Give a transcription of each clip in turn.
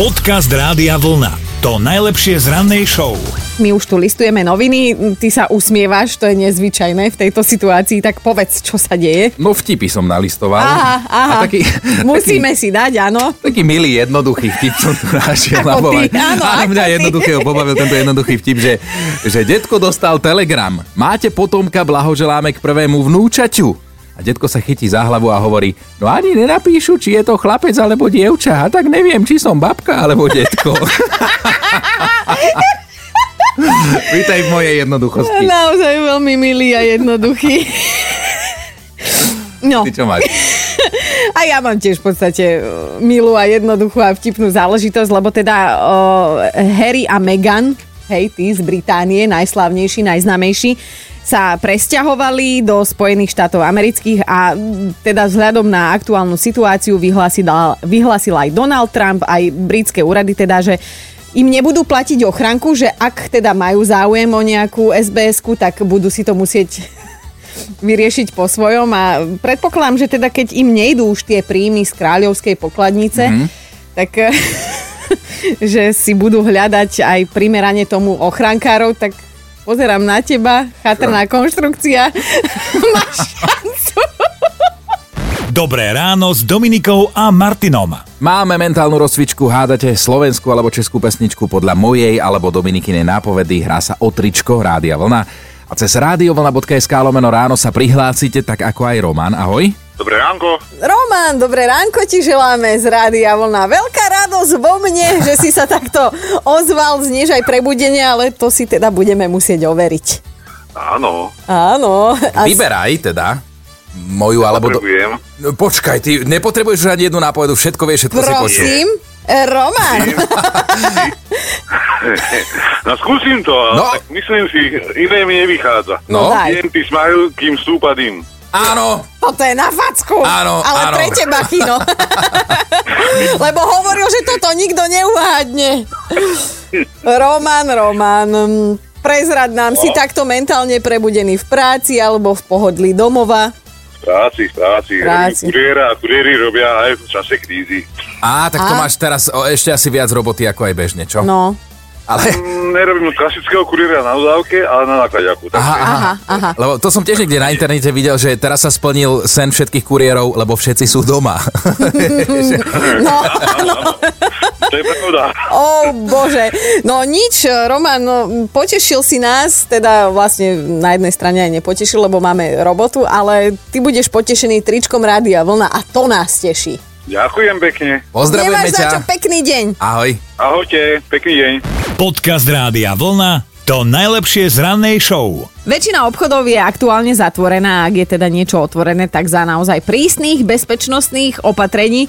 Podcast Rádia Vlna. To najlepšie z rannej show. My už tu listujeme noviny, ty sa usmievaš, to je nezvyčajné v tejto situácii, tak povedz, čo sa deje. No vtipy som nalistoval. Aha, aha. A taký, Musíme taký, si dať, áno. Taký milý, jednoduchý vtip som tu našiel. Ako ty, áno, ako mňa ty. jednoduchého pobavil tento jednoduchý vtip, že, že detko dostal telegram. Máte potomka, blahoželáme k prvému vnúčaťu. A detko sa chytí za hlavu a hovorí, no ani nenapíšu, či je to chlapec alebo dievča. A tak neviem, či som babka alebo detko. Vítaj v mojej jednoduchosti. Naozaj veľmi milý a jednoduchý. No, Ty čo máš? a ja mám tiež v podstate uh, milú a jednoduchú a vtipnú záležitosť, lebo teda uh, Harry a Meghan, hej, tí z Británie, najslavnejší, najznámejší, sa presťahovali do Spojených štátov amerických a mm, teda vzhľadom na aktuálnu situáciu vyhlásil, vyhlásil aj Donald Trump, aj britské úrady teda, že im nebudú platiť ochranku, že ak teda majú záujem o nejakú SBS-ku, tak budú si to musieť vyriešiť po svojom a predpokladám, že teda keď im nejdú už tie príjmy z kráľovskej pokladnice, mm-hmm. tak že si budú hľadať aj primerane tomu ochrankárov, tak pozerám na teba, chatrná konštrukcia, máš šancu. Dobré ráno s Dominikou a Martinom. Máme mentálnu rozcvičku, hádate slovenskú alebo českú pesničku podľa mojej alebo Dominikinej nápovedy. Hrá sa o tričko Rádia Vlna. A cez radiovlna.sk lomeno ráno sa prihlásite tak ako aj Roman. Ahoj. Dobré ránko. Roman, dobré ránko ti želáme z Rádia Vlna. Veľká radosť vo mne, že si sa takto ozval, znieš aj prebudenie, ale to si teda budeme musieť overiť. Áno, Áno. A Vyberaj teda moju alebo... Do... No, počkaj, ty nepotrebuješ ani jednu nápovedu, všetko vieš, všetko si počul. Prosím, Roman. No skúsim to, ale No. tak myslím si, iné mi nevychádza. No, daj. Jem ty smile, kým stúpa dym. Áno, Toto je na facku. Áno, Ale áno. pre teba, Chino. Lebo hovoril, že toto nikto neuhádne. Roman, Roman, mm, prezrad nám, si takto mentálne prebudený v práci alebo v pohodlí domova. V práci, v práci. Práci. Kuriéra a kuriéri robia aj v čase krízy. Á, tak to A? máš teraz o, ešte asi viac roboty ako aj bežne, čo? No, Ale... Mm, Nerobím klasického kuriéra na dodávke, ale na nakladiaku. Aha, aha. aha, aha. Lebo to som tiež niekde na internete videl, že teraz sa splnil sen všetkých kuriérov, lebo všetci sú doma. No, To je pravda. o bože. No nič, Roman, no, potešil si nás, teda vlastne na jednej strane aj nepotešil, lebo máme robotu, ale ty budeš potešený tričkom Rádia Vlna a to nás teší. Ďakujem pekne. Pozdravujeme Nemáš za čo, ťa. pekný deň. Ahoj. Ahojte, pekný deň. Podcast Rádia Vlna. To najlepšie z rannej show. Väčšina obchodov je aktuálne zatvorená, ak je teda niečo otvorené, tak za naozaj prísnych bezpečnostných opatrení.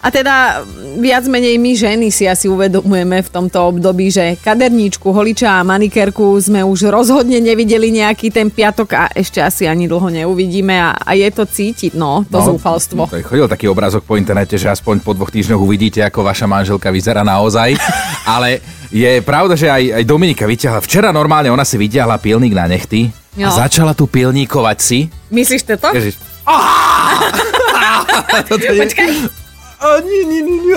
A teda viac menej my ženy si asi uvedomujeme v tomto období, že kaderníčku, holiča a manikérku sme už rozhodne nevideli nejaký ten piatok a ešte asi ani dlho neuvidíme a, a je to cítiť, no, to no, zúfalstvo. To chodil taký obrázok po internete, že aspoň po dvoch týždňoch uvidíte, ako vaša manželka vyzerá naozaj. Ale je pravda, že aj, aj Dominika vyťahla. Včera normálne ona si vyťahla pilník na nechty Jo. a začala tu pilníkovať si. Myslíš to? Ježiš. Toto je... Počkaj. A nie, nie, nie, nie.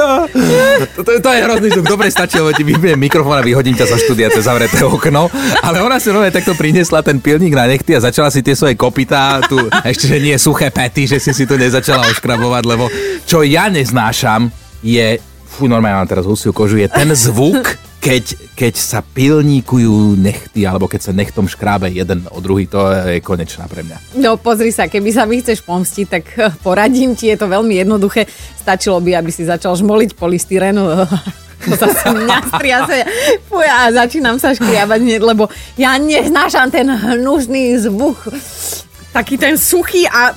To, to, to je hrozný zvuk. Dobre stačí, lebo ti vybijem mikrofón a vyhodím ťa zo štúdia cez zavreté okno. Ale ona si nové takto priniesla ten pilník na nechty a začala si tie svoje kopytá, tu ešte, že nie suché pety, že si si to nezačala oškrabovať, lebo čo ja neznášam je, fú, normálne mám teraz husiu kožu, je ten zvuk, keď, keď sa pilníkujú nechty, alebo keď sa nechtom škrábe jeden o druhý, to je konečná pre mňa. No pozri sa, keby sa mi chceš pomstiť, tak eh, poradím ti, je to veľmi jednoduché. Stačilo by, aby si začal žmoliť polystyrenu. To sa mňa striase. A začínam sa škriabať, lebo ja neznášam ten hnusný zvuk. Taký ten suchý a...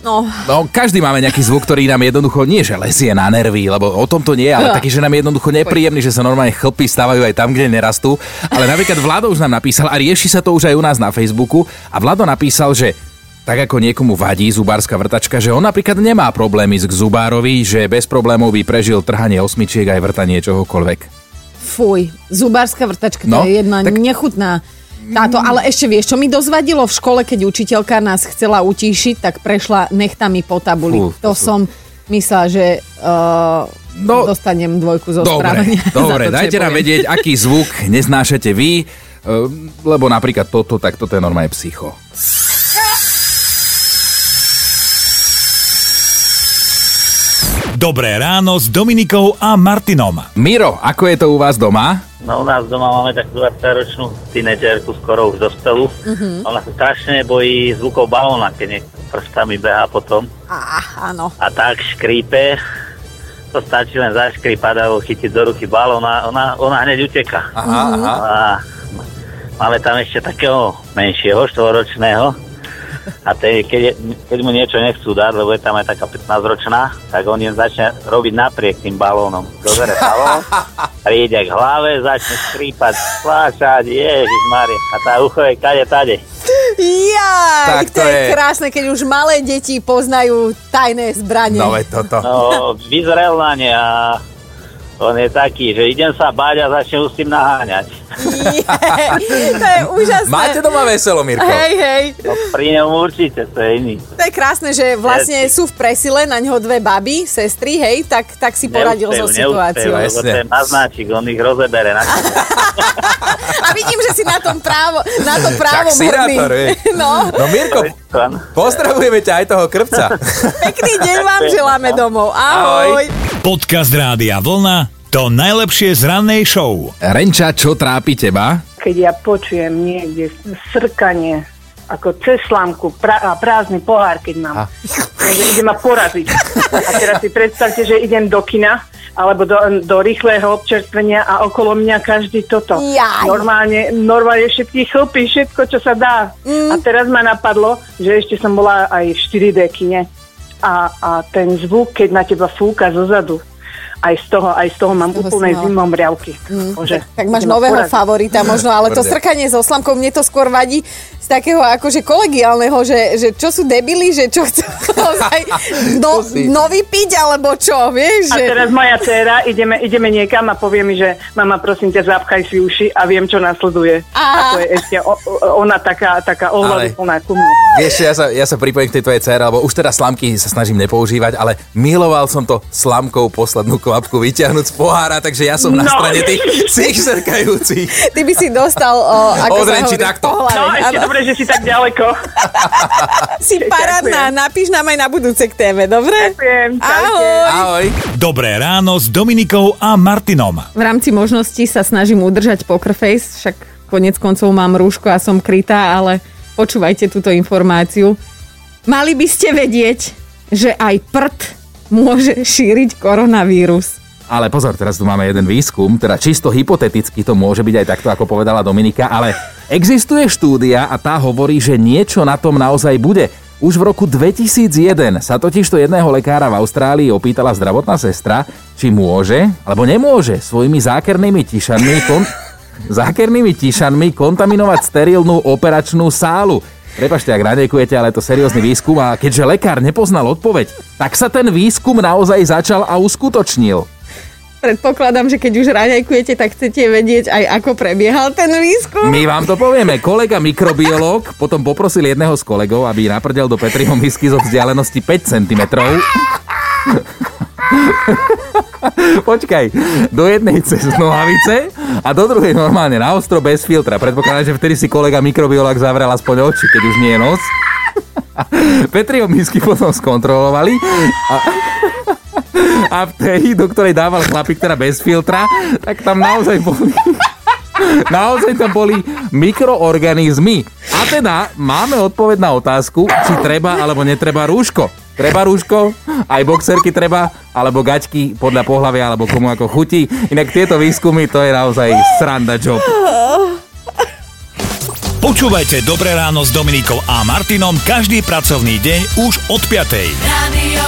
No, No, každý máme nejaký zvuk, ktorý nám jednoducho nie, že lezie na nervy, lebo o tom to nie ale taký, že nám je jednoducho nepríjemný, že sa normálne chlpy stávajú aj tam, kde nerastú. Ale napríklad Vlado už nám napísal, a rieši sa to už aj u nás na Facebooku, a Vlado napísal, že tak ako niekomu vadí zubárska vrtačka, že on napríklad nemá problémy k zubárovi, že bez problémov by prežil trhanie osmičiek aj vrtanie čohokoľvek. fuj, zubárska vrtačka, to No, je jedna tak... nechutná. Táto, ale ešte vieš, čo mi dozvadilo v škole, keď učiteľka nás chcela utíšiť, tak prešla nechtami po tabuli. Fú, to sú- som myslela, že uh, No, dostanem dvojku zo Dobre, dobre, to, dajte nám vedieť, aký zvuk neznášate vy, eh, lebo napríklad toto, tak toto je normálne psycho. Dobré ráno s Dominikou a Martinom. Miro, ako je to u vás doma? No u nás doma máme takú 20-ročnú tínedžerku, skoro už dospelú. Uh-huh. Ona sa strašne bojí zvukov balóna, keď niekto prstami behá potom. Á, áno. A tak škrípe. To stačí len zaškrípať alebo chytiť do ruky balón a ona, ona hneď uteka. Aha, aha. A máme tam ešte takého menšieho, štvoročného. A te, keď, keď mu niečo nechcú dať, lebo je tam aj taká 15-ročná, tak on im začne robiť napriek tým balónom. Dozere balón, príde k hlave, začne skrípať, pláčať, ježiš Maria. A tá ucho je kade tade. Jaj, Tak to, to je, je- krásne, keď už malé deti poznajú tajné zbranie. No veď toto. No, vyzrel na ne a on je taký, že idem sa báť a začne už s tým naháňať. Jej, to je úžasné. Máte doma veselo, Mirko? Hej, hej. No, pri ňom určite, to je iný. To je krásne, že vlastne Jasne. sú v presile na ňo dve baby, sestry, hej, tak, tak si poradil so Neúspejú, situáciou. neúspejú, je Jasne. maznáčik, on ich rozebere. Na A vidím, že si na tom právo, na to právo hej. No, No Mirko, pozdravujeme ťa aj toho krpca. pekný deň vám želáme domov. Ahoj. Podcast Rádia Vlna to najlepšie z rannej show. Renča, čo trápi teba? keď ja počujem niekde srkanie, ako cez slámku pra, a prázdny pohár, keď mám. A. Takže ide ma poraziť. A teraz si predstavte, že idem do kina alebo do, do rýchleho občerstvenia a okolo mňa každý toto. Jaj. Normálne, normálne všetky chlpy, všetko, čo sa dá. Mm. A teraz ma napadlo, že ešte som bola aj v 4D kine a, a ten zvuk, keď na teba fúka zozadu, aj z toho, aj z toho mám toho úplne zimom riavky. Bože, Tak máš ide ma nového poraziť. favorita možno, ale to Tvrdé. srkanie so slamkou, mne to skôr vadí z takého akože kolegiálneho, že, že čo sú debili, že čo chcú no, nový piť, alebo čo, vieš? A Že... teraz moja dcéra, ideme, ideme niekam a povie mi, že mama, prosím ťa, zapchaj si uši a viem, čo nasleduje. Á. A to je ešte o, ona taká, taká ohľaduplná ku mne. Vieš, ja sa, ja sa pripojím k tej tvojej cére, lebo už teda slamky sa snažím nepoužívať, ale miloval som to slamkou poslednú kvapku vyťahnuť z pohára, takže ja som na No. strane tých, zrkajúcich. Ty by si dostal, o, ako Od sa hovorí, takto. po hlave. No, ešte dobre, že si tak ďaleko. Si parádna, napíš nám aj na budúce k téme, dobre? Ďakujem. Ahoj. Ahoj. Dobré ráno s Dominikou a Martinom. V rámci možností sa snažím udržať poker face, však konec koncov mám rúško a som krytá, ale počúvajte túto informáciu. Mali by ste vedieť, že aj prd môže šíriť koronavírus. Ale pozor, teraz tu máme jeden výskum, teda čisto hypoteticky to môže byť aj takto, ako povedala Dominika, ale existuje štúdia a tá hovorí, že niečo na tom naozaj bude. Už v roku 2001 sa totižto jedného lekára v Austrálii opýtala zdravotná sestra, či môže, alebo nemôže svojimi zákernými tišanmi, kon... zákernými tišanmi kontaminovať sterilnú operačnú sálu. Prepašte, ak ranejkujete, ale je to seriózny výskum a keďže lekár nepoznal odpoveď, tak sa ten výskum naozaj začal a uskutočnil. Predpokladám, že keď už raňajkujete, tak chcete vedieť aj ako prebiehal ten výskum. My vám to povieme. Kolega mikrobiológ potom poprosil jedného z kolegov, aby naprdel do Petriho misky zo vzdialenosti 5 cm. Počkaj, do jednej cez nohavice a do druhej normálne na ostro bez filtra. Predpokladám, že vtedy si kolega mikrobiológ zavrel aspoň oči, keď už nie je nos. Petriho misky potom skontrolovali a, a v tej, do ktorej dával chlapík teda bez filtra, tak tam naozaj boli Naozaj tam boli mikroorganizmy. A teda máme odpoveď na otázku, či treba alebo netreba rúško. Treba rúško, aj boxerky treba, alebo gaťky podľa pohľavia, alebo komu ako chutí. Inak tieto výskumy, to je naozaj sranda job. Počúvajte Dobré ráno s Dominikou a Martinom každý pracovný deň už od 5. Radio.